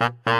Ha ha.